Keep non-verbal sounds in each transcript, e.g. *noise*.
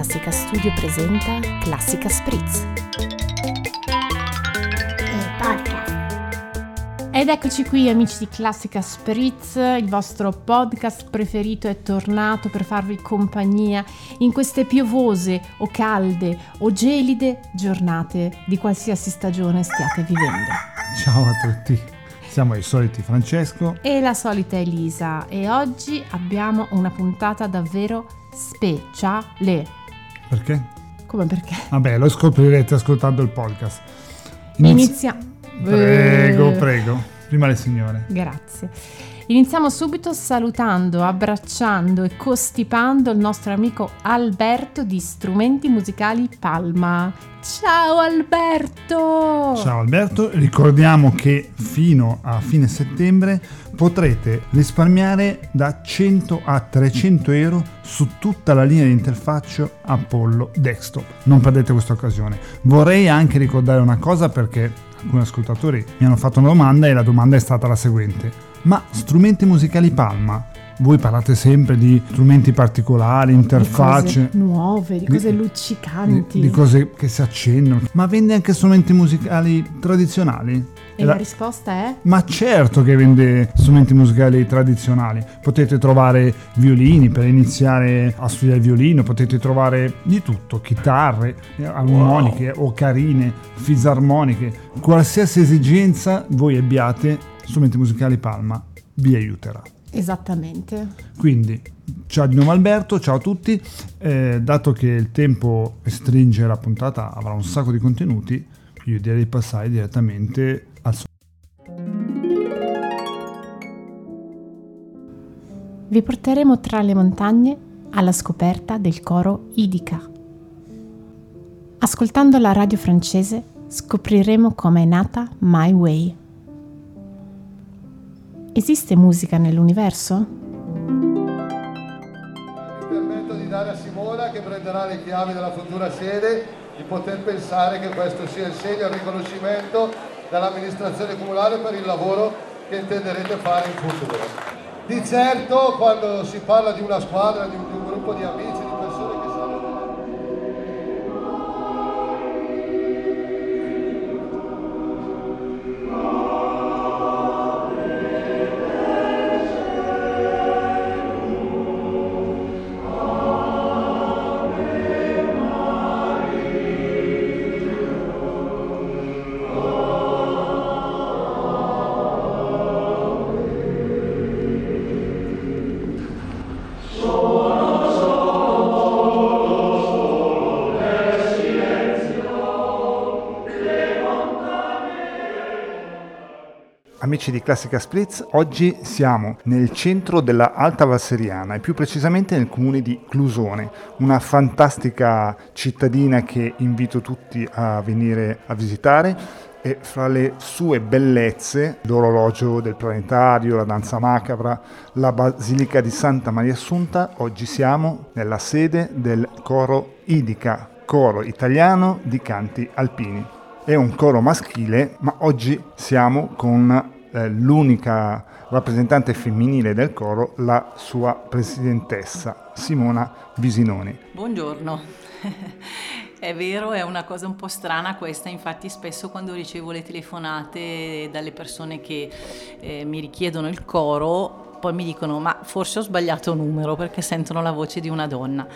Classica Studio presenta Classica Spritz. Il podcast. Ed eccoci qui amici di Classica Spritz, il vostro podcast preferito è tornato per farvi compagnia in queste piovose o calde o gelide giornate di qualsiasi stagione stiate vivendo. Ciao a tutti, siamo i soliti Francesco. E la solita Elisa e oggi abbiamo una puntata davvero speciale. Perché? Come perché? Vabbè, lo scoprirete ascoltando il podcast. Iniziamo. Prego, Eh, prego. Prima le signore. Grazie. Iniziamo subito salutando, abbracciando e costipando il nostro amico Alberto di Strumenti Musicali Palma. Ciao Alberto! Ciao Alberto, ricordiamo che fino a fine settembre potrete risparmiare da 100 a 300 euro su tutta la linea di interfaccio Apollo Desktop. Non perdete questa occasione. Vorrei anche ricordare una cosa perché alcuni ascoltatori mi hanno fatto una domanda e la domanda è stata la seguente. Ma strumenti musicali Palma? Voi parlate sempre di strumenti particolari, Di interfacce. cose nuove, di cose Di- luccicanti. Di, di cose che si accendono. Ma vende anche strumenti musicali tradizionali? E la risposta è? Ma certo che vende strumenti musicali tradizionali. Potete trovare violini per iniziare a studiare il violino, potete trovare di tutto, chitarre, eh, armoniche, ocarine, fisarmoniche. Qualsiasi esigenza voi abbiate, strumenti musicali Palma vi aiuterà. Esattamente. Quindi, ciao di nuovo Alberto, ciao a tutti. Eh, dato che il tempo stringe la puntata, avrà un sacco di contenuti, io direi di passare direttamente Vi porteremo tra le montagne alla scoperta del coro Idica. Ascoltando la radio francese scopriremo come è nata My Way. Esiste musica nell'universo? Mi permetto di dare a Simona, che prenderà le chiavi della futura sede, di poter pensare che questo sia il segno e il riconoscimento dall'amministrazione comunale per il lavoro che intenderete fare in futuro. Di certo, quando si parla di una squadra, di un, di un gruppo di amici, Amici di Classica Splits, oggi siamo nel centro della Alta Valseriana e più precisamente nel comune di Clusone, una fantastica cittadina che invito tutti a venire a visitare. E fra le sue bellezze l'orologio del planetario, la danza macabra, la basilica di Santa Maria Assunta, oggi siamo nella sede del coro Idica, coro italiano di canti alpini. È un coro maschile, ma oggi siamo con eh, l'unica rappresentante femminile del coro, la sua presidentessa, Simona Visinoni. Buongiorno. *laughs* È vero, è una cosa un po' strana questa, infatti spesso quando ricevo le telefonate dalle persone che eh, mi richiedono il coro, poi mi dicono ma forse ho sbagliato numero perché sentono la voce di una donna.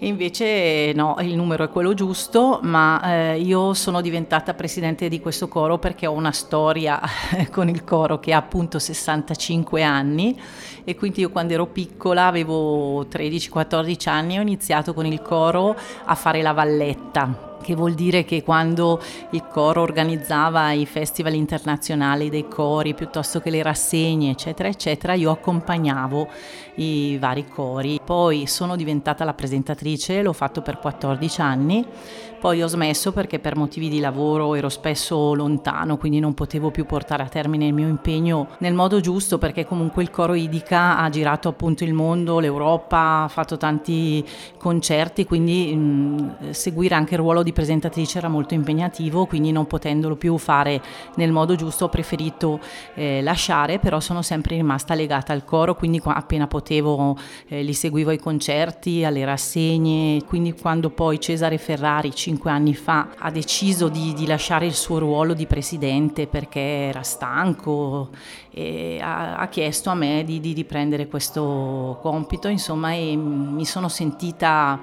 Invece no, il numero è quello giusto, ma eh, io sono diventata presidente di questo coro perché ho una storia *laughs* con il coro che ha appunto 65 anni. E quindi io quando ero piccola avevo 13-14 anni ho iniziato con il coro a fare la valletta che vuol dire che quando il coro organizzava i festival internazionali dei cori piuttosto che le rassegne eccetera eccetera io accompagnavo i vari cori. Poi sono diventata la presentatrice l'ho fatto per 14 anni poi ho smesso perché per motivi di lavoro ero spesso lontano quindi non potevo più portare a termine il mio impegno nel modo giusto perché comunque il coro Idica ha girato appunto il mondo l'Europa ha fatto tanti concerti quindi mh, seguire anche il ruolo di presentatrice era molto impegnativo, quindi non potendolo più fare nel modo giusto ho preferito eh, lasciare, però sono sempre rimasta legata al coro, quindi appena potevo eh, li seguivo ai concerti, alle rassegne, quindi quando poi Cesare Ferrari cinque anni fa ha deciso di, di lasciare il suo ruolo di presidente perché era stanco e ha, ha chiesto a me di, di, di questo compito, insomma, e mi sono sentita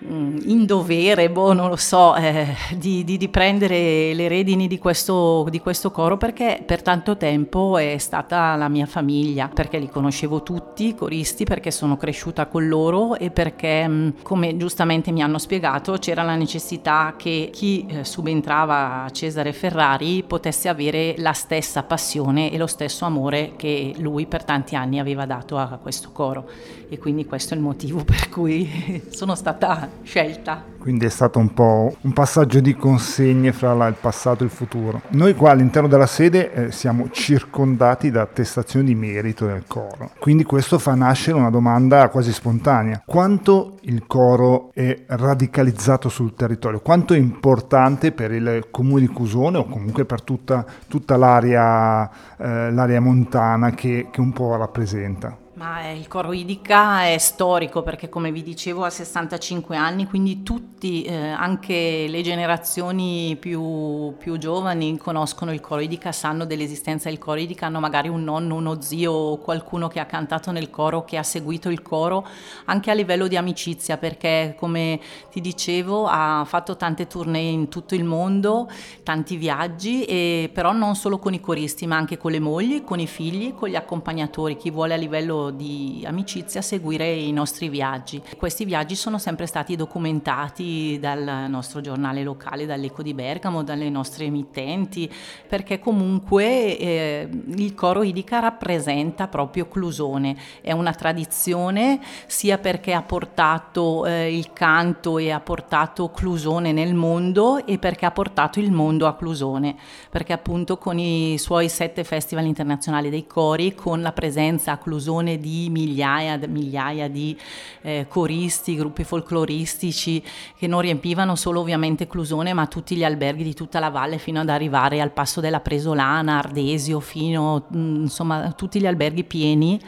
in dovere, boh, non lo so, eh, di, di, di, prendere le redini di questo, di questo, coro perché per tanto tempo è stata la mia famiglia, perché li conoscevo tutti, i coristi, perché sono cresciuta con loro e perché, mm, come giustamente mi hanno spiegato, c'era la necessità che chi eh, subentrava a Cesare Ferrari potesse avere la stessa passione e lo stesso amore che lui per tanti anni aveva dato a questo coro. E quindi questo è il motivo per cui *laughs* sono stata scelta. Quindi è stato un po' un passaggio di consegne fra la, il passato e il futuro. Noi qua all'interno della sede eh, siamo circondati da attestazioni di merito del coro. Quindi questo fa nascere una domanda quasi spontanea. Quanto il coro è radicalizzato sul territorio? Quanto è importante per il comune di Cusone o comunque per tutta, tutta l'area, eh, l'area montana che, che un po' rappresenta? Ma il coro Idica è storico perché come vi dicevo ha 65 anni, quindi tutti, eh, anche le generazioni più, più, giovani conoscono il coro Idica, sanno dell'esistenza del coro Idica, hanno magari un nonno, uno zio o qualcuno che ha cantato nel coro, che ha seguito il coro, anche a livello di amicizia perché come ti dicevo ha fatto tante tournée in tutto il mondo, tanti viaggi, e, però non solo con i coristi ma anche con le mogli, con i figli, con gli accompagnatori, chi vuole a livello di amicizia seguire i nostri viaggi. Questi viaggi sono sempre stati documentati dal nostro giornale locale, dall'Eco di Bergamo, dalle nostre emittenti, perché comunque eh, il coro Idica rappresenta proprio Clusone, è una tradizione sia perché ha portato eh, il canto e ha portato Clusone nel mondo e perché ha portato il mondo a Clusone, perché appunto con i suoi sette festival internazionali dei cori, con la presenza a Clusone di migliaia, migliaia di eh, coristi, gruppi folcloristici che non riempivano solo ovviamente Clusone ma tutti gli alberghi di tutta la valle fino ad arrivare al passo della Presolana, Ardesio, fino mm, insomma tutti gli alberghi pieni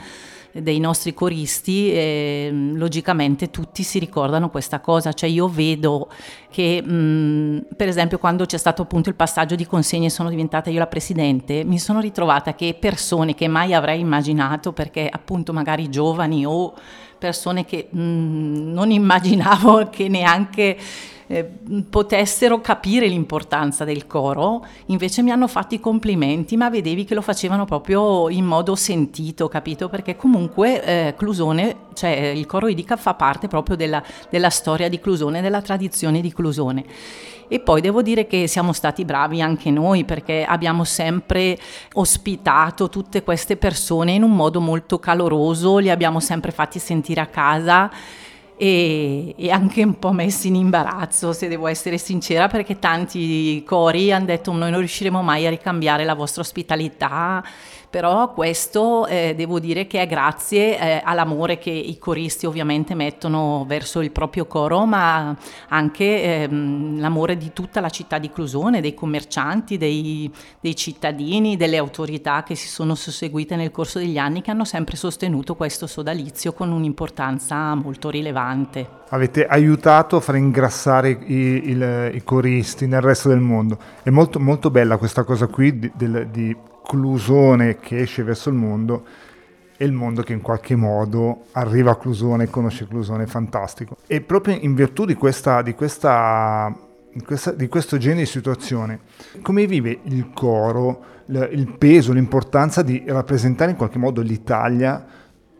dei nostri coristi, eh, logicamente tutti si ricordano questa cosa, cioè io vedo che mh, per esempio quando c'è stato appunto il passaggio di consegne e sono diventata io la presidente, mi sono ritrovata che persone che mai avrei immaginato perché appunto magari giovani o persone che mh, non immaginavo *laughs* che neanche eh, potessero capire l'importanza del coro, invece mi hanno fatto i complimenti, ma vedevi che lo facevano proprio in modo sentito, capito? Perché comunque eh, Clusone, cioè il coro Idica fa parte proprio della, della storia di Clusone, della tradizione di Clusone. E poi devo dire che siamo stati bravi anche noi perché abbiamo sempre ospitato tutte queste persone in un modo molto caloroso, li abbiamo sempre fatti sentire a casa e, e, anche un po' messi in imbarazzo, se devo essere sincera, perché tanti cori hanno detto noi non riusciremo mai a ricambiare la vostra ospitalità però questo eh, devo dire che è grazie eh, all'amore che i coristi ovviamente mettono verso il proprio coro, ma anche ehm, l'amore di tutta la città di Clusone, dei commercianti, dei, dei cittadini, delle autorità che si sono susseguite nel corso degli anni che hanno sempre sostenuto questo sodalizio con un'importanza molto rilevante. Avete aiutato a far ingrassare i, i, i coristi nel resto del mondo. È molto, molto bella questa cosa qui di, di, di Clusone che esce verso il mondo e il mondo che in qualche modo arriva a Clusone conosce Clusone, fantastico. E proprio in virtù di, questa, di, questa, di questo genere di situazione, come vive il coro, il peso, l'importanza di rappresentare in qualche modo l'Italia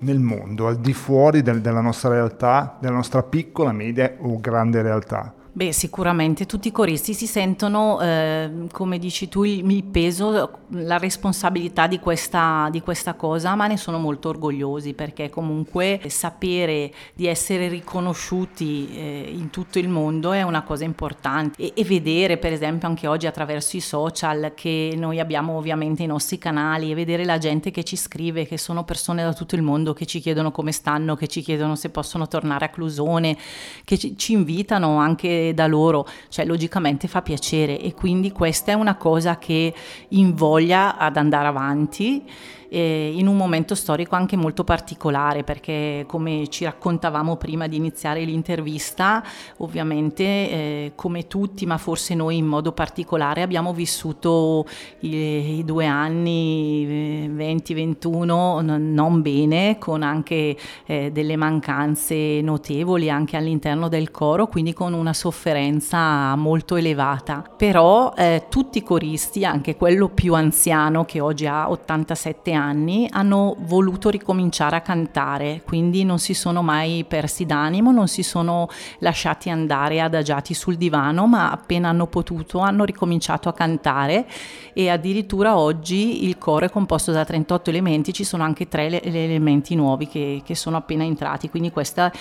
nel mondo, al di fuori del, della nostra realtà, della nostra piccola, media o grande realtà? Beh, sicuramente tutti i coristi si sentono, eh, come dici tu, il, il, peso, la responsabilità di questa, di questa, cosa, ma ne sono molto orgogliosi perché comunque sapere di essere riconosciuti eh, in tutto il mondo è una cosa importante. E, e, vedere per esempio anche oggi attraverso i social che noi abbiamo ovviamente i nostri canali e vedere la gente che ci scrive, che sono persone da tutto il mondo che ci chiedono come stanno, che ci chiedono se possono tornare a Clusone, che ci, ci invitano anche da loro, cioè logicamente fa piacere e quindi questa è una cosa che invoglia ad andare avanti eh, in un momento storico anche molto particolare perché come ci raccontavamo prima di iniziare l'intervista, ovviamente eh, come tutti, ma forse noi in modo particolare abbiamo vissuto i, i due anni 20-21 eh, non bene, con anche eh, delle mancanze notevoli anche all'interno del coro, quindi con una sofferenza molto elevata. Però eh, tutti i coristi, anche quello più anziano che oggi ha 87 anni, anni hanno voluto ricominciare a cantare, quindi non si sono mai persi d'animo, non si sono lasciati andare adagiati sul divano, ma appena hanno potuto hanno ricominciato a cantare e addirittura oggi il coro è composto da 38 elementi, ci sono anche tre elementi nuovi che, che sono appena entrati, quindi questa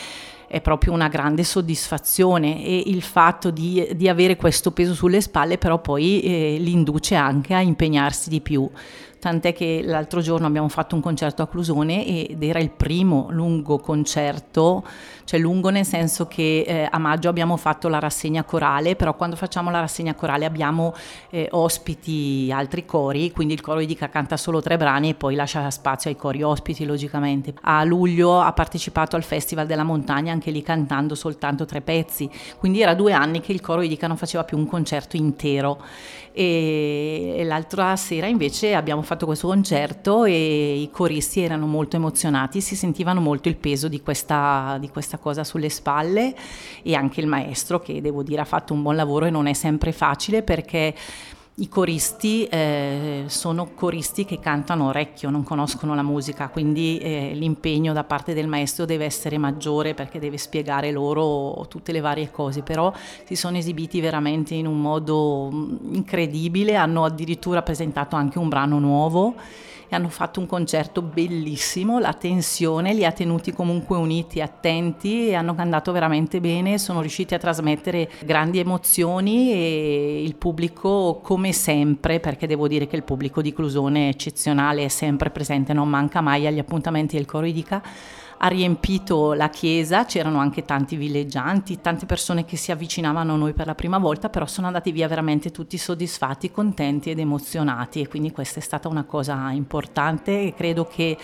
è proprio una grande soddisfazione e il fatto di, di avere questo peso sulle spalle però poi eh, li induce anche a impegnarsi di più tant'è che l'altro giorno abbiamo fatto un concerto a Clusone ed era il primo lungo concerto, cioè lungo nel senso che eh, a maggio abbiamo fatto la rassegna corale, però quando facciamo la rassegna corale abbiamo eh, ospiti altri cori, quindi il coro Idica canta solo tre brani e poi lascia spazio ai cori ospiti logicamente. A luglio ha partecipato al Festival della Montagna anche lì cantando soltanto tre pezzi, quindi era due anni che il coro Idica non faceva più un concerto intero e, l'altra sera invece abbiamo fatto questo concerto e i coristi erano molto emozionati, si sentivano molto il peso di questa, di questa cosa sulle spalle e anche il maestro che devo dire ha fatto un buon lavoro e non è sempre facile perché i coristi eh, sono coristi che cantano orecchio, non conoscono la musica, quindi eh, l'impegno da parte del maestro deve essere maggiore perché deve spiegare loro tutte le varie cose, però si sono esibiti veramente in un modo mm, incredibile, hanno addirittura presentato anche un brano nuovo e hanno fatto un concerto bellissimo, la tensione li ha tenuti comunque uniti, attenti e hanno cantato veramente bene, sono riusciti a trasmettere grandi emozioni e il pubblico come sempre, perché devo dire che il pubblico di Clusone è eccezionale, è sempre presente, non manca mai agli appuntamenti del Coro Idica ha riempito la chiesa, c'erano anche tanti villeggianti, tante persone che si avvicinavano a noi per la prima volta, però sono andati via veramente tutti soddisfatti, contenti ed emozionati e quindi questa è stata una cosa importante e credo che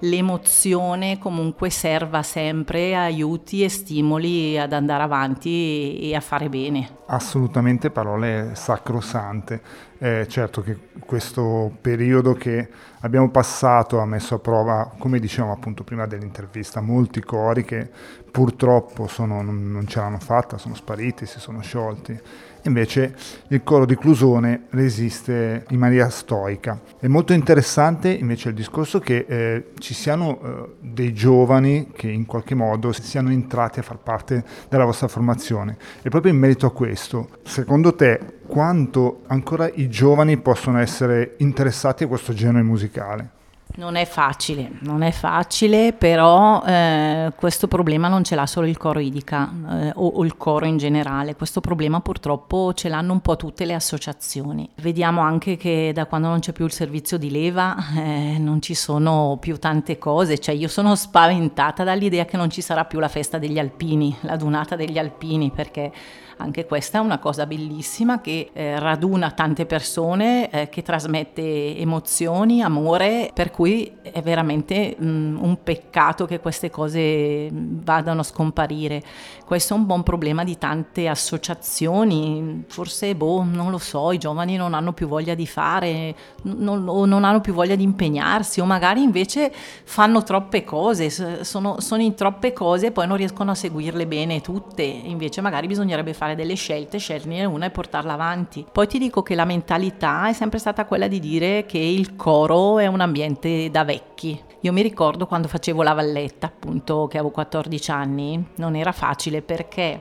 l'emozione comunque serva sempre, aiuti e stimoli ad andare avanti e a fare bene. Assolutamente parole sacrosante. Eh, certo che questo periodo che abbiamo passato ha messo a prova, come dicevamo appunto prima dell'intervista, molti cori che purtroppo sono, non, non ce l'hanno fatta, sono spariti, si sono sciolti invece il coro di Clusone resiste in maniera stoica. È molto interessante invece il discorso che eh, ci siano eh, dei giovani che in qualche modo siano entrati a far parte della vostra formazione. E proprio in merito a questo, secondo te quanto ancora i giovani possono essere interessati a questo genere musicale? Non è facile, non è facile, però eh, questo problema non ce l'ha solo il coro idica eh, o, o, il coro in generale, questo problema purtroppo ce l'hanno un po' tutte le associazioni. Vediamo anche che da quando non c'è più il servizio di leva eh, non ci sono più tante cose, cioè io sono spaventata dall'idea che non ci sarà più la festa degli alpini, la dunata degli alpini, perché anche questa è una cosa bellissima che eh, raduna tante persone, eh, che trasmette emozioni, amore, per cui è veramente mh, mm, un peccato che queste cose vadano a scomparire. Questo è un buon problema di tante associazioni, forse, boh, non lo so, i giovani non hanno più voglia di fare non, o non hanno più voglia di impegnarsi o magari invece fanno troppe cose, sono, sono in troppe cose e poi non riescono a seguirle bene tutte, invece magari bisognerebbe fare delle scelte, sceglierne una e portarla avanti. Poi ti dico che la mentalità è sempre stata quella di dire che il coro è un ambiente da vecchi. Io mi ricordo quando facevo la valletta, appunto, che avevo 14 anni, non era facile perché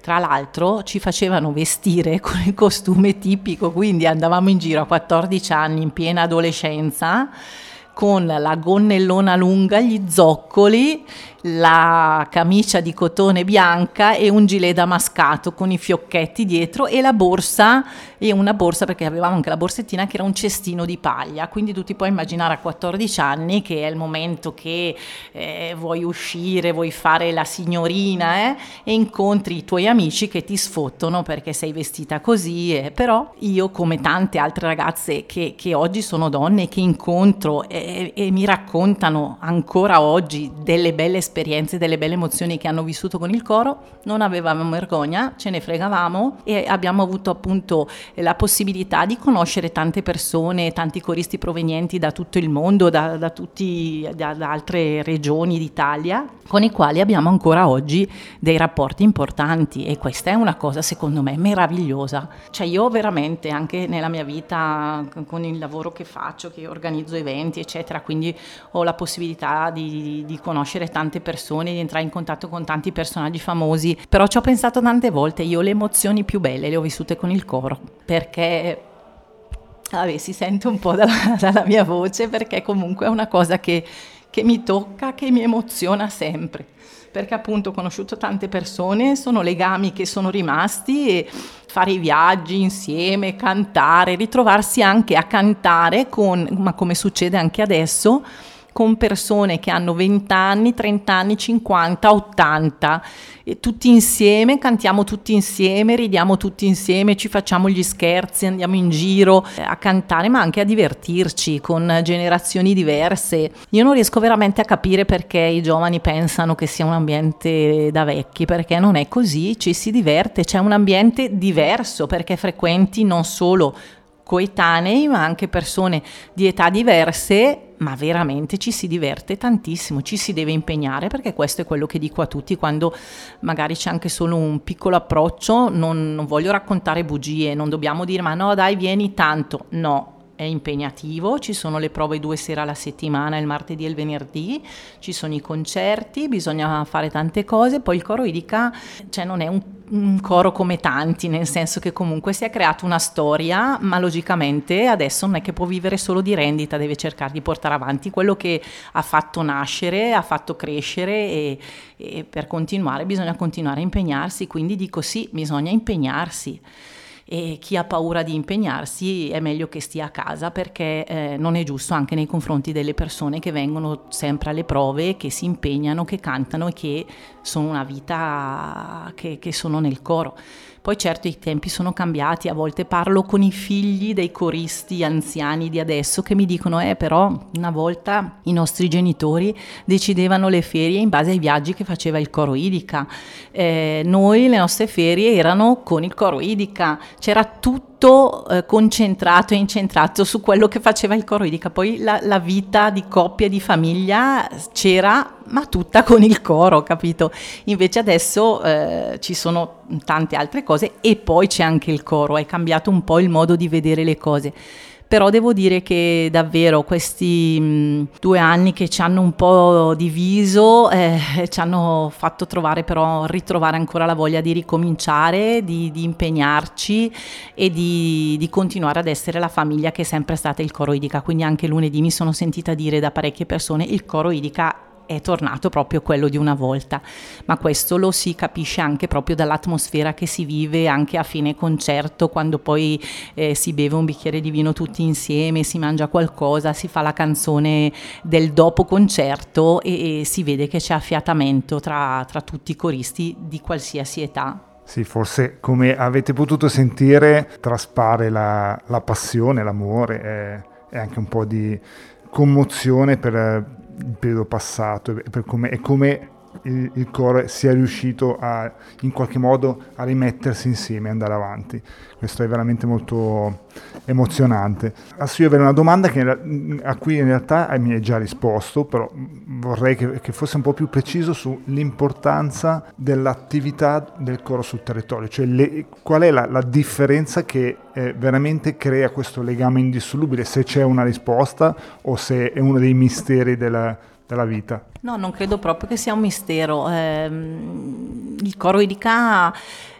tra l'altro ci facevano vestire *laughs* con il costume tipico, quindi andavamo in giro a 14 anni in piena adolescenza con la gonnellona lunga, gli zoccoli, la camicia di cotone bianca e un gilet damascato con i fiocchetti dietro e la borsa e una borsa perché avevamo anche la borsettina che era un cestino di paglia quindi tu ti puoi immaginare a 14 anni che è il momento che eh, vuoi uscire vuoi fare la signorina eh, e incontri i tuoi amici che ti sfottono perché sei vestita così eh. però io come tante altre ragazze che, che oggi sono donne che incontro e, e mi raccontano ancora oggi delle belle esperienze, delle belle emozioni che hanno vissuto con il coro, non avevamo vergogna, ce ne fregavamo e abbiamo avuto appunto la possibilità di conoscere tante persone, tanti coristi provenienti da tutto il mondo, da, da, tutti, da, da altre regioni d'Italia, con i quali abbiamo ancora oggi dei rapporti importanti e questa è una cosa secondo me meravigliosa. Cioè io veramente anche nella mia vita con il lavoro che faccio, che organizzo eventi eccetera, quindi ho la possibilità di, di conoscere tante tante persone, di entrare in contatto con tanti personaggi famosi, però ci ho pensato tante volte, io le emozioni più belle le ho vissute con il coro, perché vabbè, si sente un po' dalla, *laughs* dalla mia voce, perché comunque è una cosa che, che mi tocca, che mi emoziona sempre. Perché appunto ho conosciuto tante persone, sono legami che sono rimasti e fare i viaggi insieme, cantare, ritrovarsi anche a cantare con, ma come succede anche adesso, con persone che hanno 20 anni, 30 anni, 50, 80, e tutti insieme, cantiamo tutti insieme, ridiamo tutti insieme, ci facciamo gli scherzi, andiamo in giro eh, a cantare, ma anche a divertirci con generazioni diverse. Io non riesco veramente a capire perché i giovani pensano che sia un ambiente da vecchi, perché non è così, ci si diverte, c'è un ambiente diverso perché frequenti non solo coetanei, ma anche persone di età diverse, ma veramente ci si diverte tantissimo, ci si deve impegnare perché questo è quello che dico a tutti quando magari c'è anche solo un piccolo approccio, non, non voglio raccontare bugie, non dobbiamo dire ma no dai vieni tanto, no, è impegnativo, ci sono le prove due sere alla settimana, il martedì e il venerdì, ci sono i concerti, bisogna fare tante cose, poi il coro idica cioè non è un, un, coro come tanti, nel senso che comunque si è creato una storia, ma logicamente adesso non è che può vivere solo di rendita, deve cercare di portare avanti quello che ha fatto nascere, ha fatto crescere e, e per continuare bisogna continuare a impegnarsi, quindi dico sì, bisogna impegnarsi e chi ha paura di impegnarsi è meglio che stia a casa perché eh, non è giusto anche nei confronti delle persone che vengono sempre alle prove, che si impegnano, che cantano e che sono una vita che, che sono nel coro. Poi certo i tempi sono cambiati, a volte parlo con i figli dei coristi anziani di adesso che mi dicono eh però una volta i nostri genitori decidevano le ferie in base ai viaggi che faceva il coro idica, eh, noi le nostre ferie erano con il coro idica, c'era tutto tutto eh, concentrato e incentrato su quello che faceva il coro idica. Poi la, la vita di coppia e di famiglia c'era, ma tutta con il coro, capito? Invece adesso eh, ci sono tante altre cose e poi c'è anche il coro, è cambiato un po' il modo di vedere le cose però devo dire che davvero questi mh, due anni che ci hanno un po' diviso eh, ci hanno fatto trovare però ritrovare ancora la voglia di ricominciare, di, di impegnarci e di, di, continuare ad essere la famiglia che è sempre stata il coro idica, quindi anche lunedì mi sono sentita dire da parecchie persone il coro idica è tornato proprio quello di una volta, ma questo lo si capisce anche proprio dall'atmosfera che si vive anche a fine concerto, quando poi eh, si beve un bicchiere di vino tutti insieme, si mangia qualcosa, si fa la canzone del dopo concerto e, e si vede che c'è affiatamento tra, tra tutti i coristi di qualsiasi età. Sì, forse come avete potuto sentire traspare la, la passione, l'amore e, e anche un po' di commozione per, il periodo passato e, come, e come il, il, coro sia riuscito a, in qualche modo a rimettersi insieme e andare avanti. Questo è veramente molto emozionante. Adesso io avrei una domanda che, a cui in realtà mi hai già risposto, però vorrei che, che fosse un po' più preciso sull'importanza dell'attività del coro sul territorio, cioè le, qual è la, la differenza che eh, veramente crea questo legame indissolubile, se c'è una risposta o se è uno dei misteri della, della vita. No, non credo proprio che sia un mistero. Eh, il coro Idica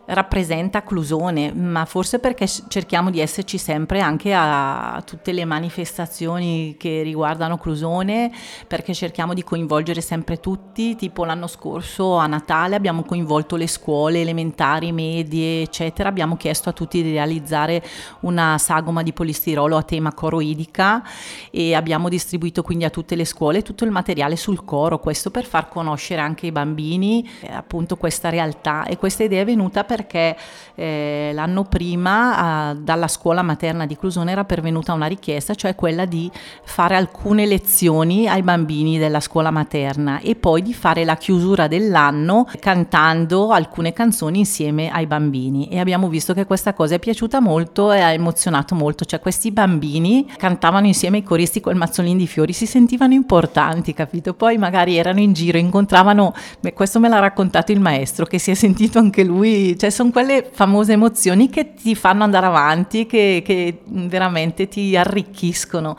rappresenta Clusone, ma forse perché cerchiamo di esserci sempre anche a tutte le manifestazioni che riguardano Clusone, perché cerchiamo di coinvolgere sempre tutti, tipo l'anno scorso a Natale abbiamo coinvolto le scuole elementari, medie, eccetera, abbiamo chiesto a tutti di realizzare una sagoma di polistirolo a tema coro idica e abbiamo distribuito quindi a tutte le scuole tutto il materiale sul coro, questo per far conoscere anche ai bambini eh, appunto questa realtà. E questa idea è venuta per perché eh, l'anno prima eh, dalla scuola materna di Clusone era pervenuta una richiesta, cioè quella di fare alcune lezioni ai bambini della scuola materna e poi di fare la chiusura dell'anno cantando alcune canzoni insieme ai bambini e abbiamo visto che questa cosa è piaciuta molto e ha emozionato molto, cioè questi bambini cantavano insieme ai coristi col mazzolino di fiori, si sentivano importanti, capito? Poi magari erano in giro, incontravano, beh, questo me l'ha raccontato il maestro che si è sentito anche lui, cioè sono quelle famose emozioni che ti fanno andare avanti, che, che veramente ti arricchiscono.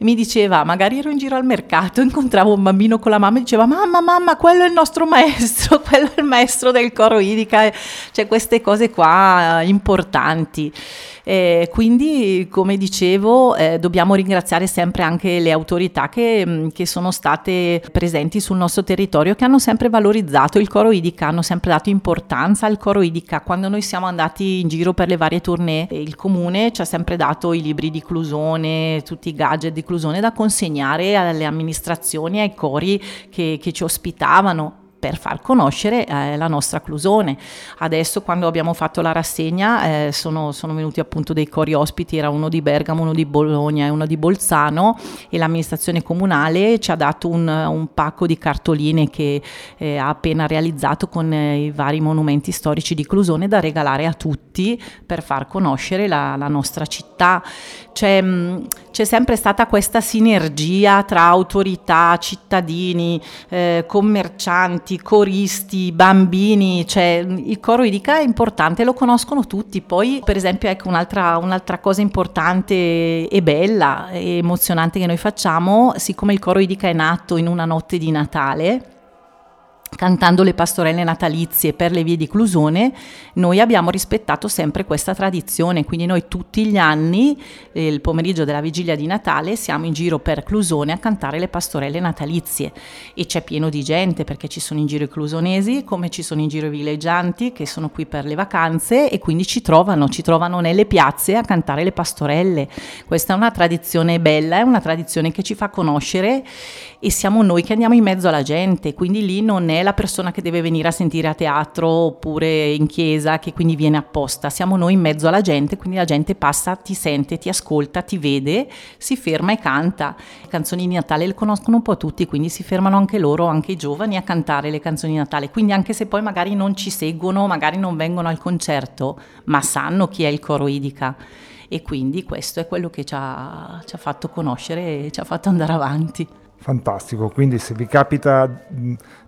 Mi diceva, magari ero in giro al mercato, *laughs* incontravo un bambino con la mamma e diceva, mamma, mamma, quello è il nostro maestro, *laughs* quello è il maestro del coro idica, cioè queste cose qua importanti. Eh, quindi, come dicevo, eh, dobbiamo ringraziare sempre anche le autorità che, mm, che, sono state presenti sul nostro territorio, che hanno sempre valorizzato il coro idica, hanno sempre dato importanza al coro idica. Quando noi siamo andati in giro per le varie tournée, il comune ci ha sempre dato i libri di Clusone, tutti i gadget di Clusone da consegnare alle amministrazioni, ai cori che, che ci ospitavano per far conoscere eh, la nostra Clusone. Adesso quando abbiamo fatto la rassegna eh, sono, sono, venuti appunto dei cori ospiti, era uno di Bergamo, uno di Bologna e uno di Bolzano e l'amministrazione comunale ci ha dato un, un pacco di cartoline che eh, ha appena realizzato con eh, i vari monumenti storici di Clusone da regalare a tutti per far conoscere la, la nostra città. C'è, mh, c'è, sempre stata questa sinergia tra autorità, cittadini, eh, commercianti, coristi, bambini, cioè il coro Idica è importante, lo conoscono tutti. Poi, per esempio, ecco un'altra, un'altra cosa importante e bella e emozionante che noi facciamo, siccome il coro Idica è nato in una notte di Natale, cantando le pastorelle natalizie per le vie di Clusone, noi abbiamo rispettato sempre questa tradizione, quindi noi tutti gli anni, eh, il pomeriggio della vigilia di Natale, siamo in giro per Clusone a cantare le pastorelle natalizie e c'è pieno di gente perché ci sono in giro i clusonesi, come ci sono in giro i villeggianti che sono qui per le vacanze e quindi ci trovano, ci trovano nelle piazze a cantare le pastorelle. Questa è una tradizione bella, è una tradizione che ci fa conoscere e siamo noi che andiamo in mezzo alla gente, quindi lì non è la persona che deve venire a sentire a teatro oppure in chiesa che quindi viene apposta, siamo noi in mezzo alla gente, quindi la gente passa, ti sente, ti ascolta, ti vede, si ferma e canta. Le canzoni di Natale le conoscono un po' tutti, quindi si fermano anche loro, anche i giovani, a cantare le canzoni di Natale, quindi anche se poi magari non ci seguono, magari non vengono al concerto, ma sanno chi è il coro Idica e quindi questo è quello che ci ha, ci ha fatto conoscere e ci ha fatto andare avanti. Fantastico, quindi se vi capita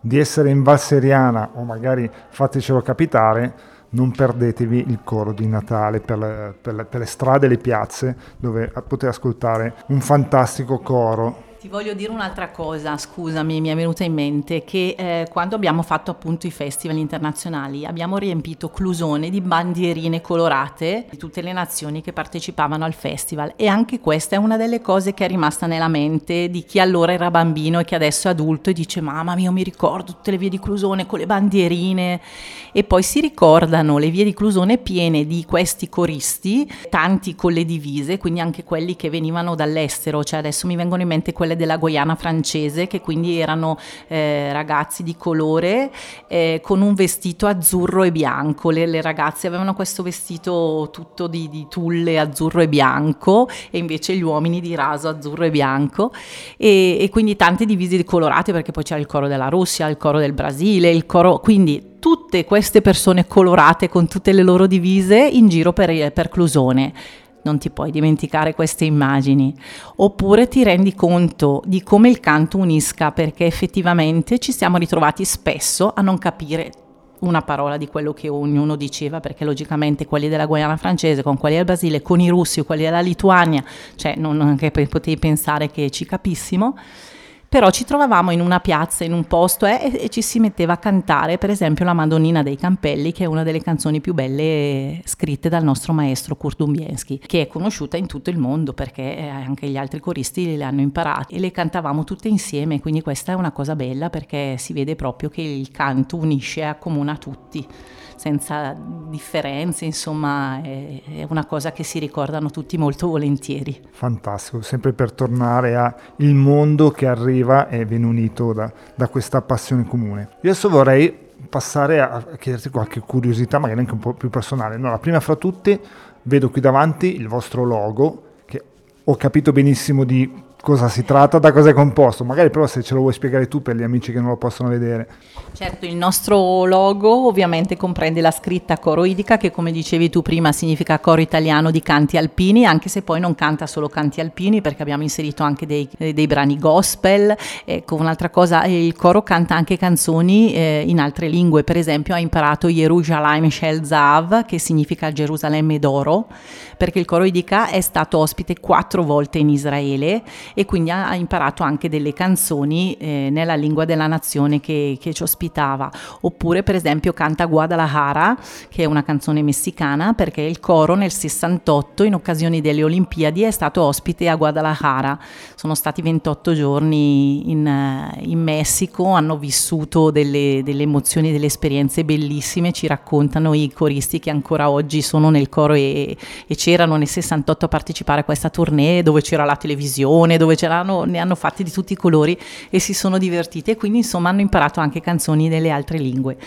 di essere in Valseriana o magari fatecelo capitare, non perdetevi il coro di Natale per le, per le, per le strade e le piazze dove potete ascoltare un fantastico coro ti voglio dire un'altra cosa, scusami, mi è venuta in mente che eh, quando abbiamo fatto appunto i festival internazionali abbiamo riempito Clusone di bandierine colorate di tutte le nazioni che partecipavano al festival. E anche questa è una delle cose che è rimasta nella mente di chi allora era bambino e che adesso è adulto e dice mamma mia mi ricordo tutte le vie di Clusone con le bandierine. E poi si ricordano le vie di Clusone piene di questi coristi, tanti con le divise, quindi anche quelli che venivano dall'estero, cioè adesso mi vengono in mente quelle della Guiana francese, che quindi erano eh, ragazzi di colore eh, con un vestito azzurro e bianco. Le, le ragazze avevano questo vestito tutto di, di, tulle azzurro e bianco e invece gli uomini di raso azzurro e bianco e, e quindi tante divise colorate perché poi c'era il coro della Russia, il coro del Brasile, il coro... quindi tutte queste persone colorate con tutte le loro divise in giro per, per Clusone non ti puoi dimenticare queste immagini, oppure ti rendi conto di come il canto unisca, perché effettivamente ci siamo ritrovati spesso a non capire una parola di quello che ognuno diceva, perché logicamente quelli della Guayana francese con quelli del Brasile, con i russi quelli della Lituania, cioè non che potevi pensare che ci capissimo però ci trovavamo in una piazza, in un posto eh, e, e, ci si metteva a cantare, per esempio la Madonnina dei Campelli, che è una delle canzoni più belle scritte dal nostro maestro Kurt Dumbienski, che è conosciuta in tutto il mondo perché eh, anche gli altri coristi le hanno imparate e le cantavamo tutte insieme, quindi questa è una cosa bella perché si vede proprio che il canto unisce e accomuna tutti senza differenze, insomma è, è, una cosa che si ricordano tutti molto volentieri. Fantastico, sempre per tornare al mondo che arriva e viene unito da, da questa passione comune. Adesso vorrei passare a chiederti qualche curiosità, magari anche un po' più personale. No, la prima fra tutte, vedo qui davanti il vostro logo, che ho capito benissimo di cosa si tratta, da cosa è composto. Magari però se ce lo vuoi spiegare tu per gli amici che non lo possono vedere. Certo, il nostro logo ovviamente comprende la scritta coroidica che come dicevi tu prima significa coro italiano di canti alpini, anche se poi non canta solo canti alpini perché abbiamo inserito anche dei, dei brani gospel. Ecco, un'altra cosa, il coro canta anche canzoni eh, in altre lingue, per esempio ha imparato Yerushalayim Shel Zav che significa Gerusalemme d'oro, perché il coro idica è stato ospite quattro volte in Israele e quindi ha, imparato anche delle canzoni eh, nella lingua della nazione che, che, ci ospitava. Oppure per esempio canta Guadalajara, che è una canzone messicana, perché il coro nel 68 in occasione delle Olimpiadi è stato ospite a Guadalajara. Sono stati 28 giorni in, in Messico, hanno vissuto delle, delle emozioni, delle esperienze bellissime, ci raccontano i coristi che ancora oggi sono nel coro e, e c'erano nel 68 a partecipare a questa tournée dove c'era la televisione, dove c'erano, ne hanno fatti di tutti i colori e si sono divertiti e quindi insomma hanno imparato anche canzoni delle altre lingue.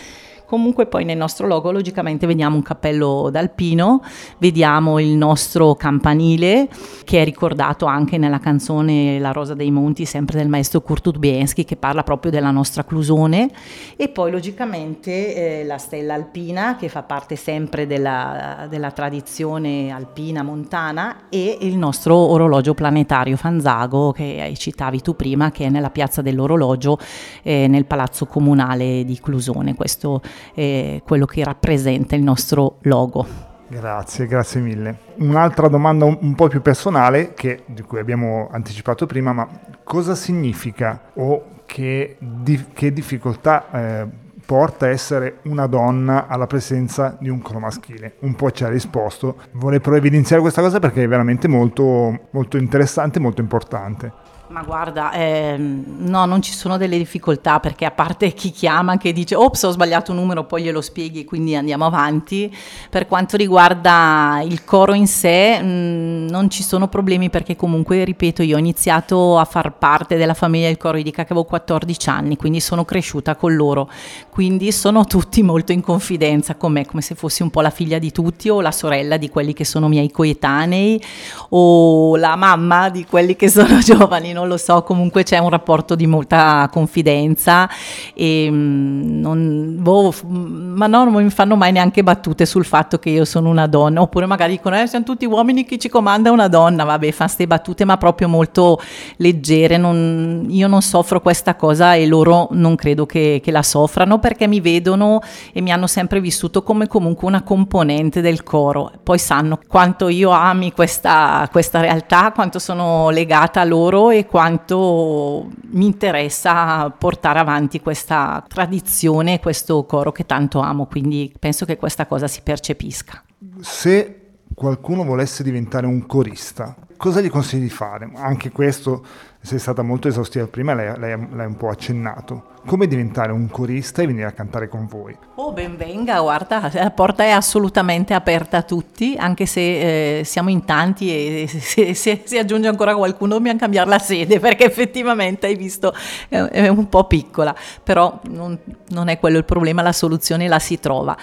Comunque poi nel nostro logo logicamente vediamo un cappello d'alpino, vediamo il nostro campanile che è ricordato anche nella canzone La Rosa dei Monti, sempre del maestro Kurt Utbiensky che parla proprio della nostra Clusone e poi logicamente eh, la stella alpina che fa parte sempre della, della tradizione alpina montana e il nostro orologio planetario Fanzago che citavi tu prima che è nella piazza dell'orologio eh, nel palazzo comunale di Clusone. Questo eh, quello che rappresenta il nostro logo. Grazie, grazie mille. Un'altra domanda un, po' più personale, che, di cui abbiamo anticipato prima, ma cosa significa o che, di, che difficoltà eh, porta essere una donna alla presenza di un coro maschile? Un po' ci ha risposto. Vorrei però evidenziare questa cosa perché è veramente molto, molto interessante e molto importante. Ma guarda, ehm, no, non ci sono delle difficoltà perché a parte chi chiama che dice ops ho sbagliato un numero, poi glielo spieghi quindi andiamo avanti. Per quanto riguarda il coro in sé mh, mm, non ci sono problemi perché comunque, ripeto, io ho iniziato a far parte della famiglia del coro Idica che avevo 14 anni, quindi sono cresciuta con loro. Quindi sono tutti molto in confidenza con me, come se fossi un po' la figlia di tutti o la sorella di quelli che sono miei coetanei o la mamma di quelli che sono *laughs* giovani non lo so, comunque c'è un rapporto di molta confidenza e mm, non, boh, ma no, non mi fanno mai neanche battute sul fatto che io sono una donna, oppure magari dicono eh, siamo tutti uomini, chi ci comanda una donna, vabbè, fa queste battute ma proprio molto leggere, non, io non soffro questa cosa e loro non credo che, che la soffrano perché mi vedono e mi hanno sempre vissuto come comunque una componente del coro, poi sanno quanto io ami questa, questa realtà, quanto sono legata a loro e quanto mi interessa portare avanti questa tradizione, questo coro che tanto amo, quindi penso che questa cosa si percepisca. Se qualcuno volesse diventare un corista, cosa gli consigli di fare? Anche questo sei stata molto esaustiva prima, lei, lei, l'hai un po' accennato. Come diventare un corista e venire a cantare con voi? Oh, ben venga, guarda, la porta è assolutamente aperta a tutti, anche se eh, siamo in tanti e *laughs* se, se, si aggiunge ancora qualcuno dobbiamo cambiare la sede, perché effettivamente hai visto è, è un po' piccola, però non, non è quello il problema, la soluzione la si trova.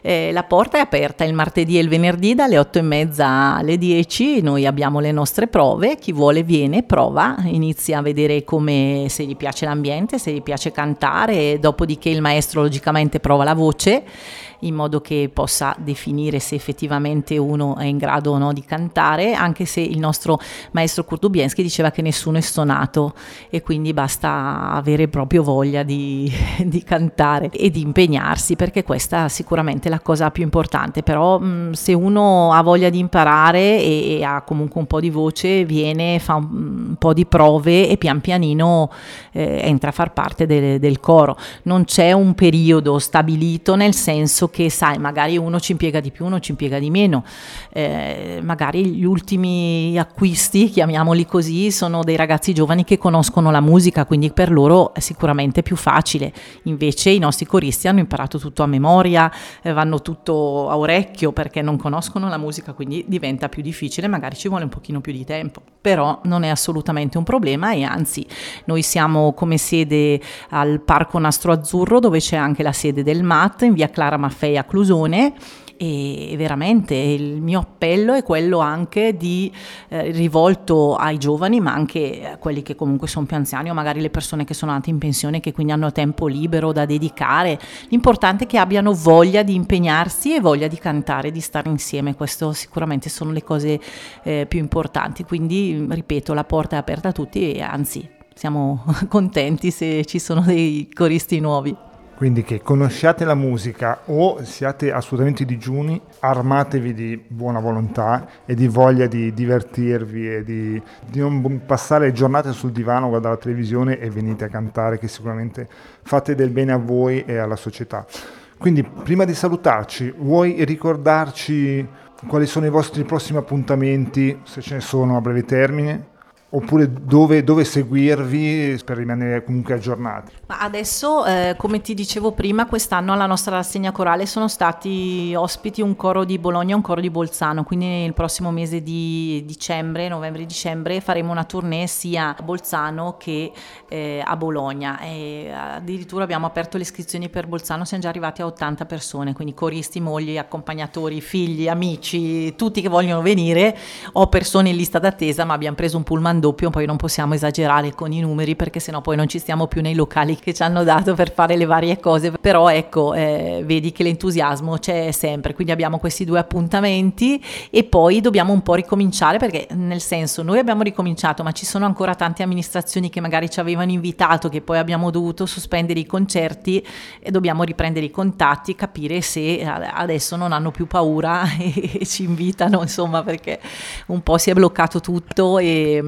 Eh, la porta è aperta il martedì e il venerdì dalle 8 e mezza alle 10, noi abbiamo le nostre prove, chi vuole viene, prova, inizia a vedere come, se gli piace l'ambiente, se gli piace cantare, dopodiché il maestro logicamente prova la voce in modo che possa definire se effettivamente uno è in grado o no di cantare, anche se il nostro maestro Kurdubienski diceva che nessuno è stonato e quindi basta avere proprio voglia di, *laughs* di cantare e di impegnarsi perché questa è sicuramente la cosa più importante, però mh, se uno ha voglia di imparare e, e, ha comunque un po' di voce, viene, fa un, un po' di prove e pian pianino eh, entra a far parte de, del coro. Non c'è un periodo stabilito nel senso che sai, magari uno ci impiega di più, uno ci impiega di meno, eh, magari gli ultimi acquisti, chiamiamoli così, sono dei ragazzi giovani che conoscono la musica, quindi per loro è sicuramente più facile. Invece i nostri coristi hanno imparato tutto a memoria, eh, vanno tutto a orecchio perché non conoscono la musica, quindi diventa più difficile, magari ci vuole un pochino più di tempo, però non è assolutamente un problema e anzi noi siamo come sede al Parco Nastro Azzurro dove c'è anche la sede del MAT in via Clara Maffei a Clusone e veramente il mio appello è quello anche di eh, rivolto ai giovani ma anche a quelli che comunque sono più anziani o magari le persone che sono andate in pensione che quindi hanno tempo libero da dedicare. L'importante è che abbiano voglia di impegnarsi e voglia di cantare di stare insieme. Questo sicuramente sono le cose eh, più importanti. Quindi ripeto la porta è aperta a tutti e anzi siamo *laughs* contenti se ci sono dei coristi nuovi quindi che conosciate la musica o siate assolutamente digiuni, armatevi di buona volontà e di voglia di divertirvi e di, di non passare giornate sul divano a guardare la televisione e venite a cantare che sicuramente fate del bene a voi e alla società. Quindi prima di salutarci, vuoi ricordarci quali sono i vostri prossimi appuntamenti, se ce ne sono a breve termine? Oppure dove, dove, seguirvi per rimanere comunque aggiornati? Ma adesso, eh, come ti dicevo prima, quest'anno alla nostra rassegna corale sono stati ospiti un coro di Bologna e un coro di Bolzano, quindi nel prossimo mese di dicembre, novembre-dicembre, faremo una tournée sia a Bolzano che eh, a Bologna. E addirittura abbiamo aperto le iscrizioni per Bolzano, siamo già arrivati a 80 persone, quindi coristi, mogli, accompagnatori, figli, amici, tutti che vogliono venire, ho persone in lista d'attesa ma abbiamo preso un pullman doppio, poi non possiamo esagerare con i numeri perché sennò poi non ci stiamo più nei locali che ci hanno dato per fare le varie cose, però ecco, eh, vedi che l'entusiasmo c'è sempre, quindi abbiamo questi due appuntamenti e poi dobbiamo un po' ricominciare perché nel senso noi abbiamo ricominciato ma ci sono ancora tante amministrazioni che magari ci avevano invitato che poi abbiamo dovuto sospendere i concerti e dobbiamo riprendere i contatti, capire se adesso non hanno più paura *laughs* e ci invitano insomma perché un po' si è bloccato tutto e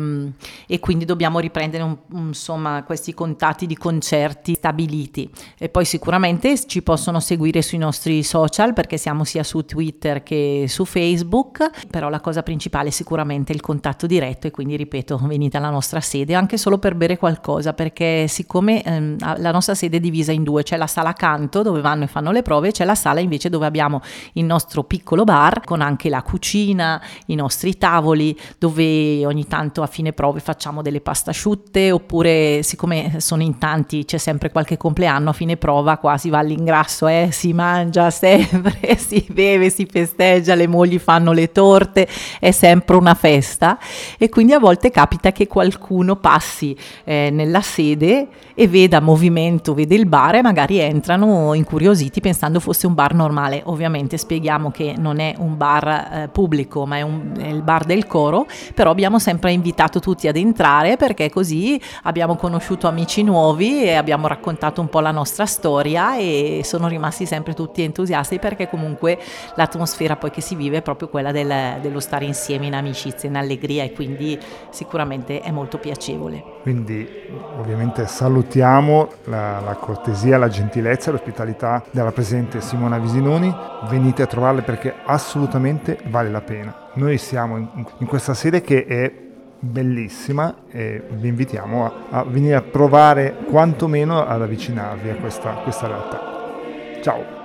e quindi dobbiamo riprendere un, insomma, questi contatti di concerti stabiliti. E poi sicuramente ci possono seguire sui nostri social perché siamo sia su Twitter che su Facebook, però la cosa principale è sicuramente il contatto diretto e quindi ripeto, venite alla nostra sede anche solo per bere qualcosa perché siccome ehm, la nostra sede è divisa in due, c'è la sala canto dove vanno e fanno le prove, c'è la sala invece dove abbiamo il nostro piccolo bar con anche la cucina, i nostri tavoli dove ogni tanto a fine fine prove facciamo delle pasta asciutte oppure siccome sono in tanti c'è sempre qualche compleanno a fine prova qua si va all'ingrasso eh, si mangia sempre *laughs* si beve si festeggia le mogli fanno le torte è sempre una festa. E quindi a volte capita che qualcuno passi eh, nella sede e veda movimento vede il bar e magari entrano incuriositi pensando fosse un bar normale. Ovviamente spieghiamo che non è un bar eh, pubblico ma è, un, è il bar del coro però abbiamo sempre invitato tutti ad entrare perché così abbiamo conosciuto amici nuovi e abbiamo raccontato un po' la nostra storia e sono rimasti sempre tutti entusiasti perché comunque l'atmosfera poi che si vive è proprio quella del, dello stare insieme in amicizia, in allegria e quindi sicuramente è molto piacevole. Quindi ovviamente salutiamo la, la cortesia, la gentilezza e l'ospitalità della presente Simona Visinoni, venite a trovarle perché assolutamente vale la pena. Noi siamo in, in questa sede che è bellissima e vi invitiamo a, a, venire a provare quantomeno ad avvicinarvi a questa, questa realtà. Ciao!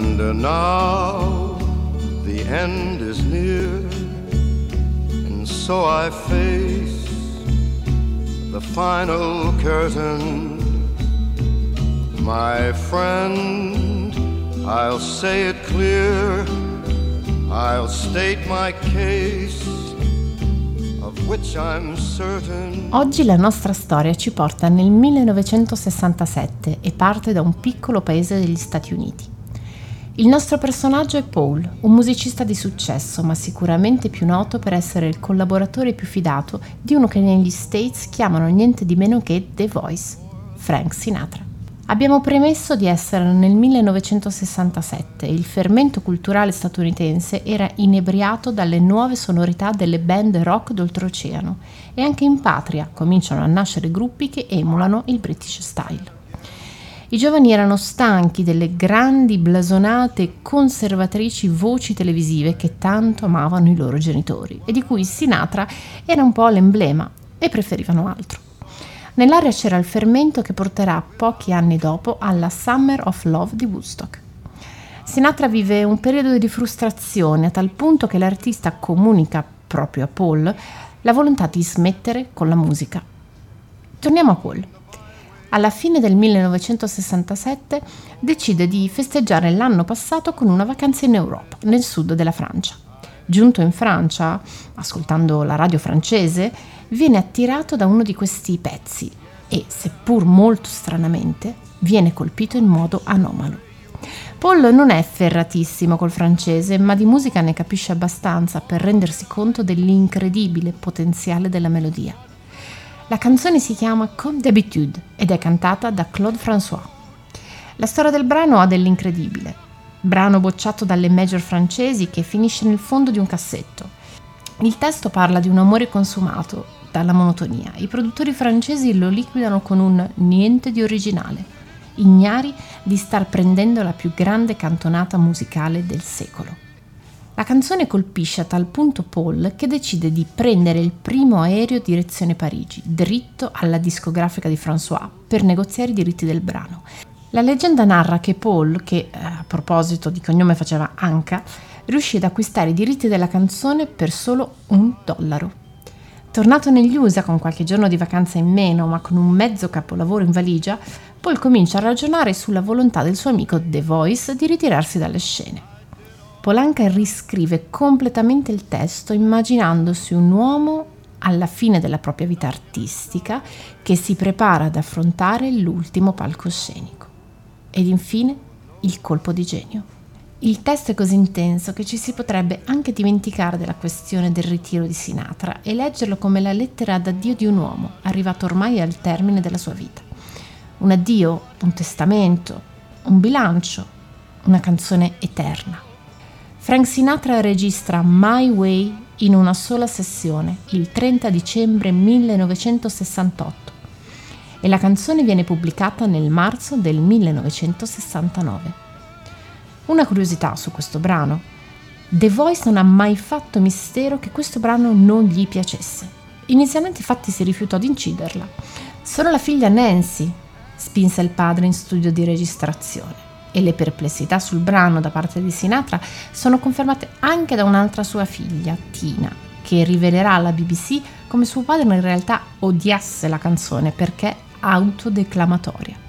And now the end is near, and so I face the final curtain. My friend, I'll say it clear, I'll state my case. Oggi la nostra storia ci porta nel 1967 e parte da un piccolo paese degli Stati Uniti. Il nostro personaggio è Paul, un musicista di successo, ma sicuramente più noto per essere il collaboratore più fidato di uno che negli States chiamano niente di meno che The Voice, Frank Sinatra. Abbiamo premesso di essere nel 1967 e il fermento culturale statunitense era inebriato dalle nuove sonorità delle band rock d'oltreoceano e anche in patria cominciano a nascere gruppi che emulano il British Style. I giovani erano stanchi delle grandi, blasonate conservatrici voci televisive che tanto amavano i loro genitori e di cui Sinatra era un po' l'emblema e preferivano altro. Nell'aria c'era il fermento che porterà pochi anni dopo alla Summer of Love di Woodstock. Sinatra vive un periodo di frustrazione a tal punto che l'artista comunica proprio a Paul la volontà di smettere con la musica. Torniamo a Paul. Alla fine del 1967 decide di festeggiare l'anno passato con una vacanza in Europa, nel sud della Francia. Giunto in Francia, ascoltando la radio francese, viene attirato da uno di questi pezzi e, seppur molto stranamente, viene colpito in modo anomalo. Paul non è ferratissimo col francese, ma di musica ne capisce abbastanza per rendersi conto dell'incredibile potenziale della melodia. La canzone si chiama Comme d'habitude ed è cantata da Claude François. La storia del brano ha dell'incredibile. Brano bocciato dalle major francesi che finisce nel fondo di un cassetto. Il testo parla di un amore consumato, dalla monotonia. I produttori francesi lo liquidano con un niente di originale, ignari di star prendendo la più grande cantonata musicale del secolo. La canzone colpisce a tal punto Paul che decide di prendere il primo aereo direzione Parigi, dritto alla discografica di François, per negoziare i diritti del brano. La leggenda narra che Paul, che eh, a proposito di cognome faceva Anka, riuscì ad acquistare i diritti della canzone per solo un dollaro. Tornato negli USA con qualche giorno di vacanza in meno, ma con un mezzo capolavoro in valigia, Paul comincia a ragionare sulla volontà del suo amico The Voice di ritirarsi dalle scene. Polanca riscrive completamente il testo immaginandosi un uomo alla fine della propria vita artistica che si prepara ad affrontare l'ultimo palcoscenico. Ed infine il colpo di genio. Il testo è così intenso che ci si potrebbe anche dimenticare della questione del ritiro di Sinatra e leggerlo come la lettera d'addio di un uomo arrivato ormai al termine della sua vita. Un addio, un testamento, un bilancio, una canzone eterna. Frank Sinatra registra My Way in una sola sessione, il 30 dicembre 1968, e la canzone viene pubblicata nel marzo del 1969. Una curiosità su questo brano. The Voice non ha mai fatto mistero che questo brano non gli piacesse. Inizialmente infatti si rifiutò di inciderla. Solo la figlia Nancy spinse il padre in studio di registrazione e le perplessità sul brano da parte di Sinatra sono confermate anche da un'altra sua figlia, Tina, che rivelerà alla BBC come suo padre in realtà odiasse la canzone perché autodeclamatoria.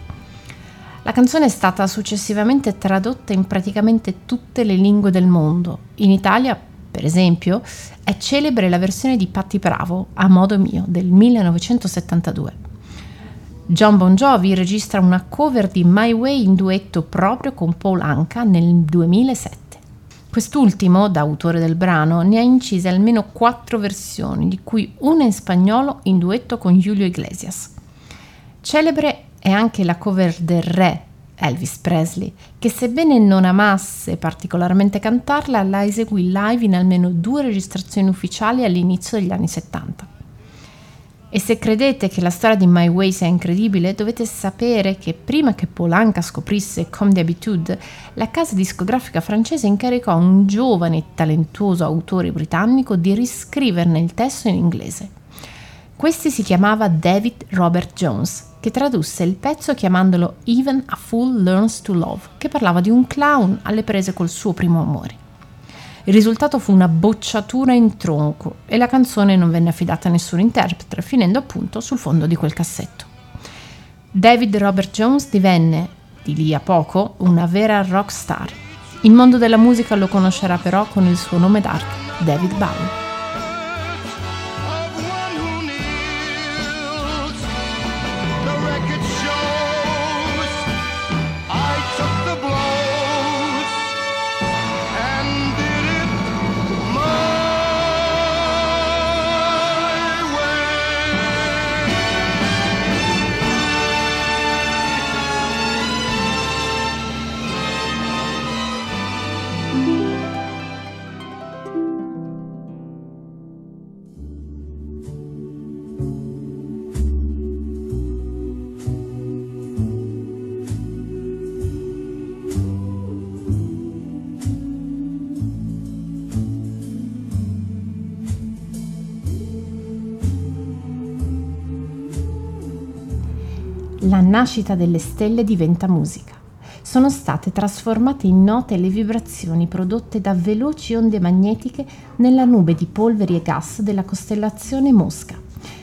La canzone è stata successivamente tradotta in praticamente tutte le lingue del mondo. In Italia, per esempio, è celebre la versione di Patti Bravo, A modo mio, del 1972. John Bon Jovi registra una cover di My Way in duetto proprio con Paul Anka nel 2007. Quest'ultimo, da autore del brano, ne ha incise almeno quattro versioni, di cui una in spagnolo in duetto con Julio Iglesias. Celebre è anche la cover del re Elvis Presley, che sebbene non amasse particolarmente cantarla, la eseguì live in almeno due registrazioni ufficiali all'inizio degli anni 70. E se credete che la storia di My Way sia incredibile, dovete sapere che prima che Polanca scoprisse Comme d'habitude, la casa discografica francese incaricò un giovane e talentuoso autore britannico di riscriverne il testo in inglese. Questi si chiamava David Robert Jones, che tradusse il pezzo chiamandolo Even a Fool Learns to Love, che parlava di un clown alle prese col suo primo amore. Il risultato fu una bocciatura in tronco e la canzone non venne affidata a nessun interprete, finendo appunto sul fondo di quel cassetto. David Robert Jones divenne, di lì a poco, una vera rock star. Il mondo della musica lo conoscerà però con il suo nome d'arte, David Bowie. La nascita delle stelle diventa musica. Sono state trasformate in note le vibrazioni prodotte da veloci onde magnetiche nella nube di polveri e gas della costellazione Mosca,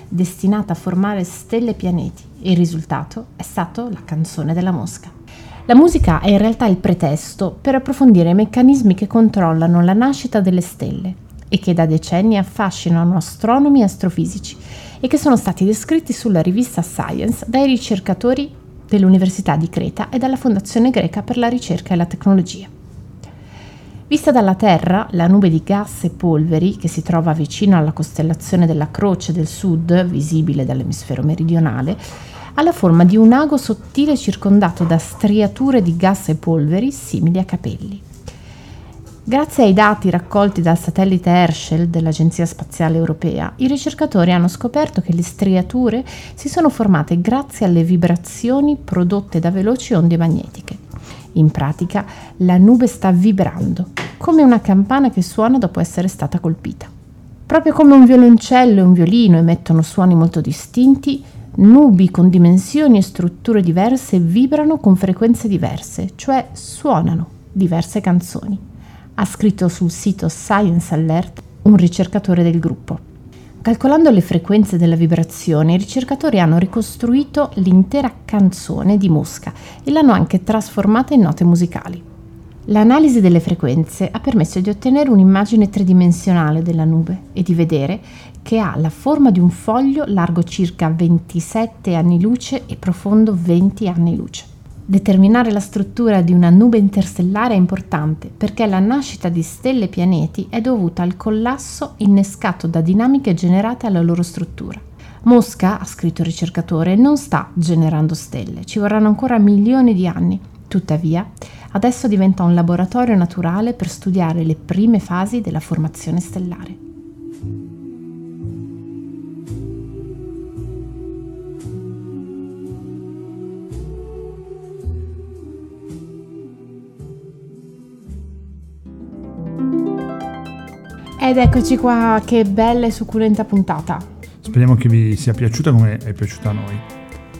destinata a formare stelle e pianeti, il risultato è stato la canzone della Mosca. La musica è in realtà il pretesto per approfondire i meccanismi che controllano la nascita delle stelle e che da decenni affascinano astronomi e astrofisici e che sono stati descritti sulla rivista Science dai ricercatori dell'Università di Creta e dalla Fondazione Greca per la ricerca e la tecnologia. Vista dalla Terra, la nube di gas e polveri che si trova vicino alla costellazione della Croce del Sud, visibile dall'emisfero meridionale, ha la forma di un ago sottile circondato da striature di gas e polveri simili a capelli. Grazie ai dati raccolti dal satellite Herschel dell'Agenzia Spaziale Europea, i ricercatori hanno scoperto che le striature si sono formate grazie alle vibrazioni prodotte da veloci onde magnetiche. In pratica, la nube sta vibrando, come una campana che suona dopo essere stata colpita. Proprio come un violoncello e un violino emettono suoni molto distinti, nubi con dimensioni e strutture diverse vibrano con frequenze diverse, cioè suonano diverse canzoni ha scritto sul sito Science Alert un ricercatore del gruppo. Calcolando le frequenze della vibrazione, i ricercatori hanno ricostruito l'intera canzone di Mosca e l'hanno anche trasformata in note musicali. L'analisi delle frequenze ha permesso di ottenere un'immagine tridimensionale della nube e di vedere che ha la forma di un foglio largo circa 27 anni luce e profondo 20 anni luce. Determinare la struttura di una nube interstellare è importante perché la nascita di stelle e pianeti è dovuta al collasso innescato da dinamiche generate alla loro struttura. Mosca, ha scritto il ricercatore, non sta generando stelle, ci vorranno ancora milioni di anni. Tuttavia, adesso diventa un laboratorio naturale per studiare le prime fasi della formazione stellare. Ed eccoci qua, che bella e succulenta puntata. Speriamo che vi sia piaciuta come è piaciuta a noi.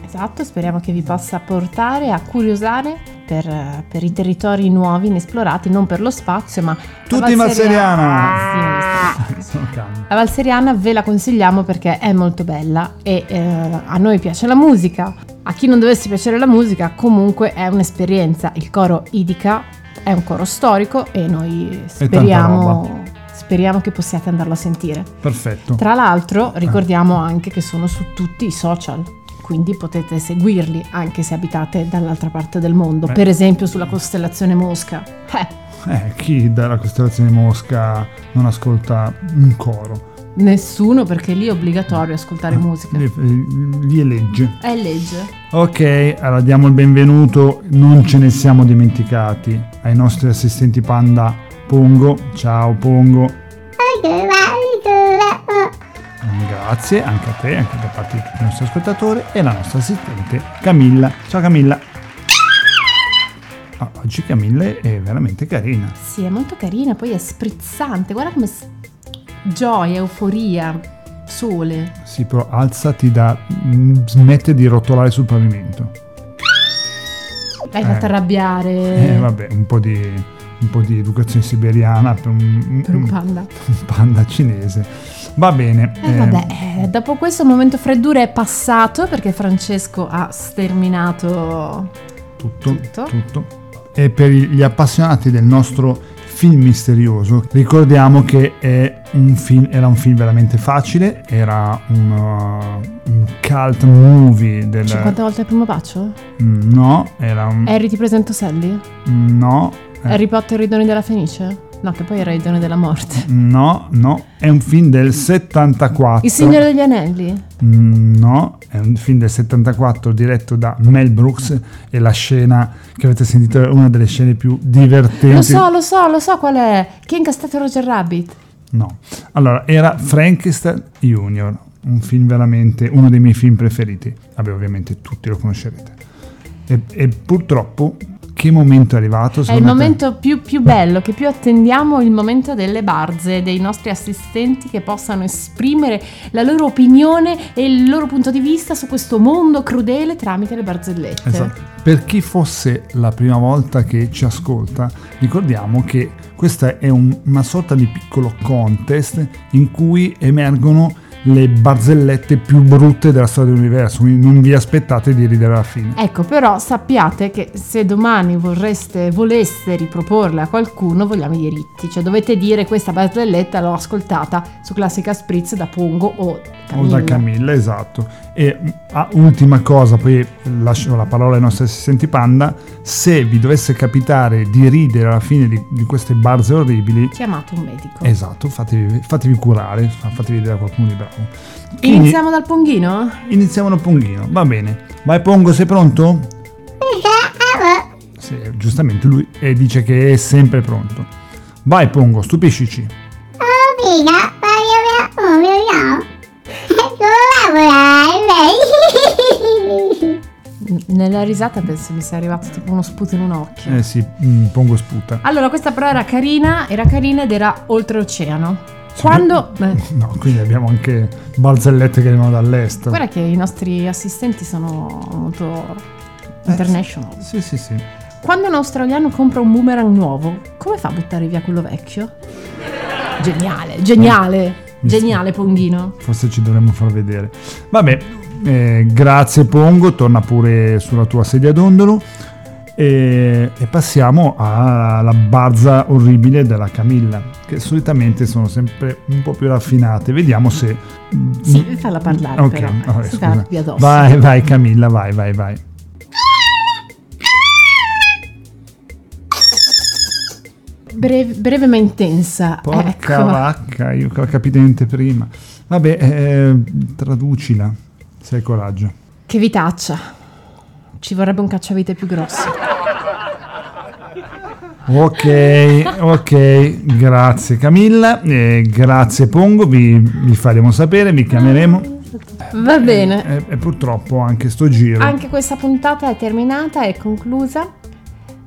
Esatto, speriamo che vi possa portare a curiosare per, per i territori nuovi, inesplorati, non per lo spazio, ma... Tutti in Valseriana! Ah, sì, *laughs* la Valseriana ve la consigliamo perché è molto bella e eh, a noi piace la musica. A chi non dovesse piacere la musica, comunque è un'esperienza. Il coro Idica è un coro storico e noi speriamo, speriamo che possiate andarlo a sentire. Perfetto. Tra l'altro ricordiamo anche che sono su tutti i social, quindi potete seguirli anche se abitate dall'altra parte del mondo, Beh. per esempio sulla costellazione Mosca. Eh, Eh, chi dalla costellazione Mosca non ascolta un coro? nessuno perché lì è obbligatorio ascoltare musica. Lì, lì è legge. È legge. Ok, allora diamo il benvenuto, non ce ne siamo dimenticati, ai nostri assistenti panda Pongo. Ciao Pongo. Grazie anche a te, anche da parte di tutti i nostri ascoltatori e la nostra assistente Camilla. Ciao Camilla. Ah, oggi Camilla è veramente carina. Sì, è molto carina, poi è sprizzante, guarda come s- gioia, euforia, sole. Sì, però alzati da... mm, smette di rotolare sul pavimento. L'hai Eh. fatta arrabbiare Eh, vabbè, un po' di, un po' di educazione siberiana per un, per un panda. *laughs* un panda cinese. Va bene. Eh, eh, vabbè, dopo questo momento freddura è passato perché Francesco ha sterminato tutto, tutto. tutto. E per gli appassionati del nostro film misterioso, ricordiamo che è un film, era un film veramente facile, era un, uh, un cult movie del... 50 volte il primo bacio? Mm, No, era un... Harry ti presento Sally? No, eh, Harry Potter e i doni della Fenice? No, che poi era i doni della morte. no, no, è un film del 74. Il Signore degli Anelli? Mm, No, è un film del 74 diretto da Mel Brooks e la scena che avete sentito è una delle scene più divertenti. Lo so, lo so, lo so qual è. Chi ha incastrato Roger Rabbit? No. Allora, era Frankenstein Junior, un film veramente uno dei miei film preferiti. Vabbè, ovviamente tutti lo conoscerete. E, e purtroppo che momento è arrivato? È il momento più, più bello, che più attendiamo, il momento delle barze, dei nostri assistenti che possano esprimere la loro opinione e il loro punto di vista su questo mondo crudele tramite le barzellette. Esatto. Per chi fosse la prima volta che ci ascolta, ricordiamo che questa è un- una sorta di piccolo contest in cui emergono le barzellette più brutte della storia dell'universo, quindi non vi aspettate di ridere alla fine. Ecco, però sappiate che se domani vorreste, voleste riproporle a qualcuno, vogliamo i diritti. Cioè dovete dire questa barzelletta l'ho ascoltata su Classica Spritz da Pongo o O Camilla. da Camilla, esatto. E ah, ultima cosa, poi lascio la parola ai nostri assistenti panda, se vi dovesse capitare di ridere alla fine di, di queste barze orribili, Chiamate un medico. esatto, fatevi, fatevi curare, fatevi vedere a qualcuno di bravo. Quindi- Iniziamo dal Ponghino? Iniziamo dal Ponghino, va bene. Vai Pongo, sei pronto? Sì, giustamente lui dice che è sempre pronto. Vai Pongo, stupiscici. Nella risata penso mi sia arrivato tipo uno sputo in un occhio. Eh sì, mm, Pongo sputa. Allora, questa però era carina, era carina ed era oltreoceano. Quando... beh, *laughs* No, quindi abbiamo anche barzellette che arrivano dall'est. guarda che i nostri assistenti sono molto international. Sì, sì, sì. Quando un australiano compra un boomerang nuovo, come fa a buttare via quello vecchio? Geniale, geniale, Mi geniale Ponghino. Forse ci dovremmo far vedere. Vabbè, eh, grazie Pongo, torna pure sulla tua sedia d'ondolo. E, e passiamo alla barza orribile della Camilla, che solitamente sono sempre un po' più raffinate. Vediamo se. Sì, falla parlare Ok, però. eh, vabbè, si scusa. Vai, vai Camilla, vai, vai, vai. Breve, breve ma intensa. Porca ecco. vacca, io ho capito niente prima. Vabbè, eh, traducila, se hai coraggio. Che vitaccia. Ci vorrebbe un cacciavite più grosso. Ok, ok, grazie Camilla, e grazie Pongo, vi, vi faremo sapere, vi chiameremo. Va bene. E, e purtroppo anche sto giro. Anche questa puntata è terminata, è conclusa.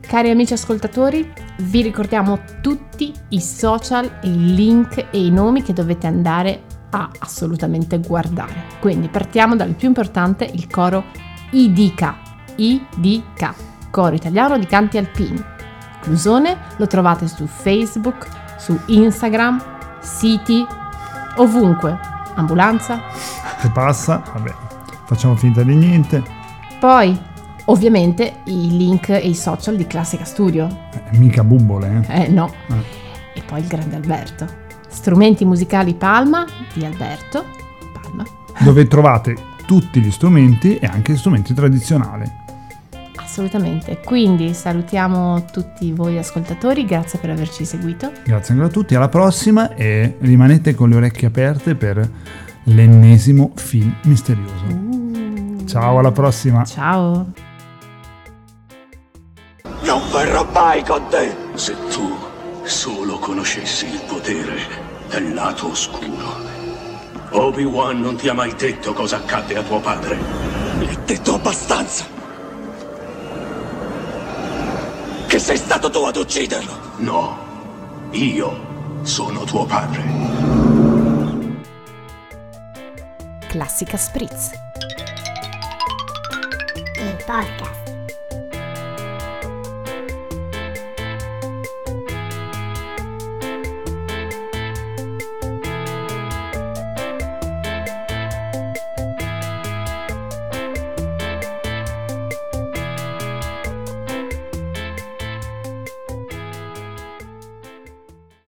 Cari amici ascoltatori, vi ricordiamo tutti i social, i link e i nomi che dovete andare a assolutamente guardare. Quindi partiamo dal più importante, il coro IDK. IDK, coro italiano di canti alpini. Clusone lo trovate su Facebook, su Instagram, siti, ovunque. Ambulanza, Se passa, vabbè, facciamo finta di niente. Poi, ovviamente, i link e i social di Classica Studio. Eh, mica bubbole, eh. Eh no. Eh. E poi il grande Alberto. Strumenti musicali Palma di Alberto. Palma. Dove trovate tutti gli strumenti e anche gli strumenti tradizionali. Assolutamente. Quindi salutiamo tutti voi ascoltatori, grazie per averci seguito. Grazie ancora a tutti, alla prossima e rimanete con le orecchie aperte per l'ennesimo film misterioso. Ciao, alla prossima. Ciao. Non verrò mai con te! Se tu solo conoscessi il potere del lato oscuro. Obi-Wan non ti ha mai detto cosa accadde a tuo padre. Mi hai detto abbastanza! Sei stato tu ad ucciderlo! No, io sono tuo padre. Classica Spritz. Il podcast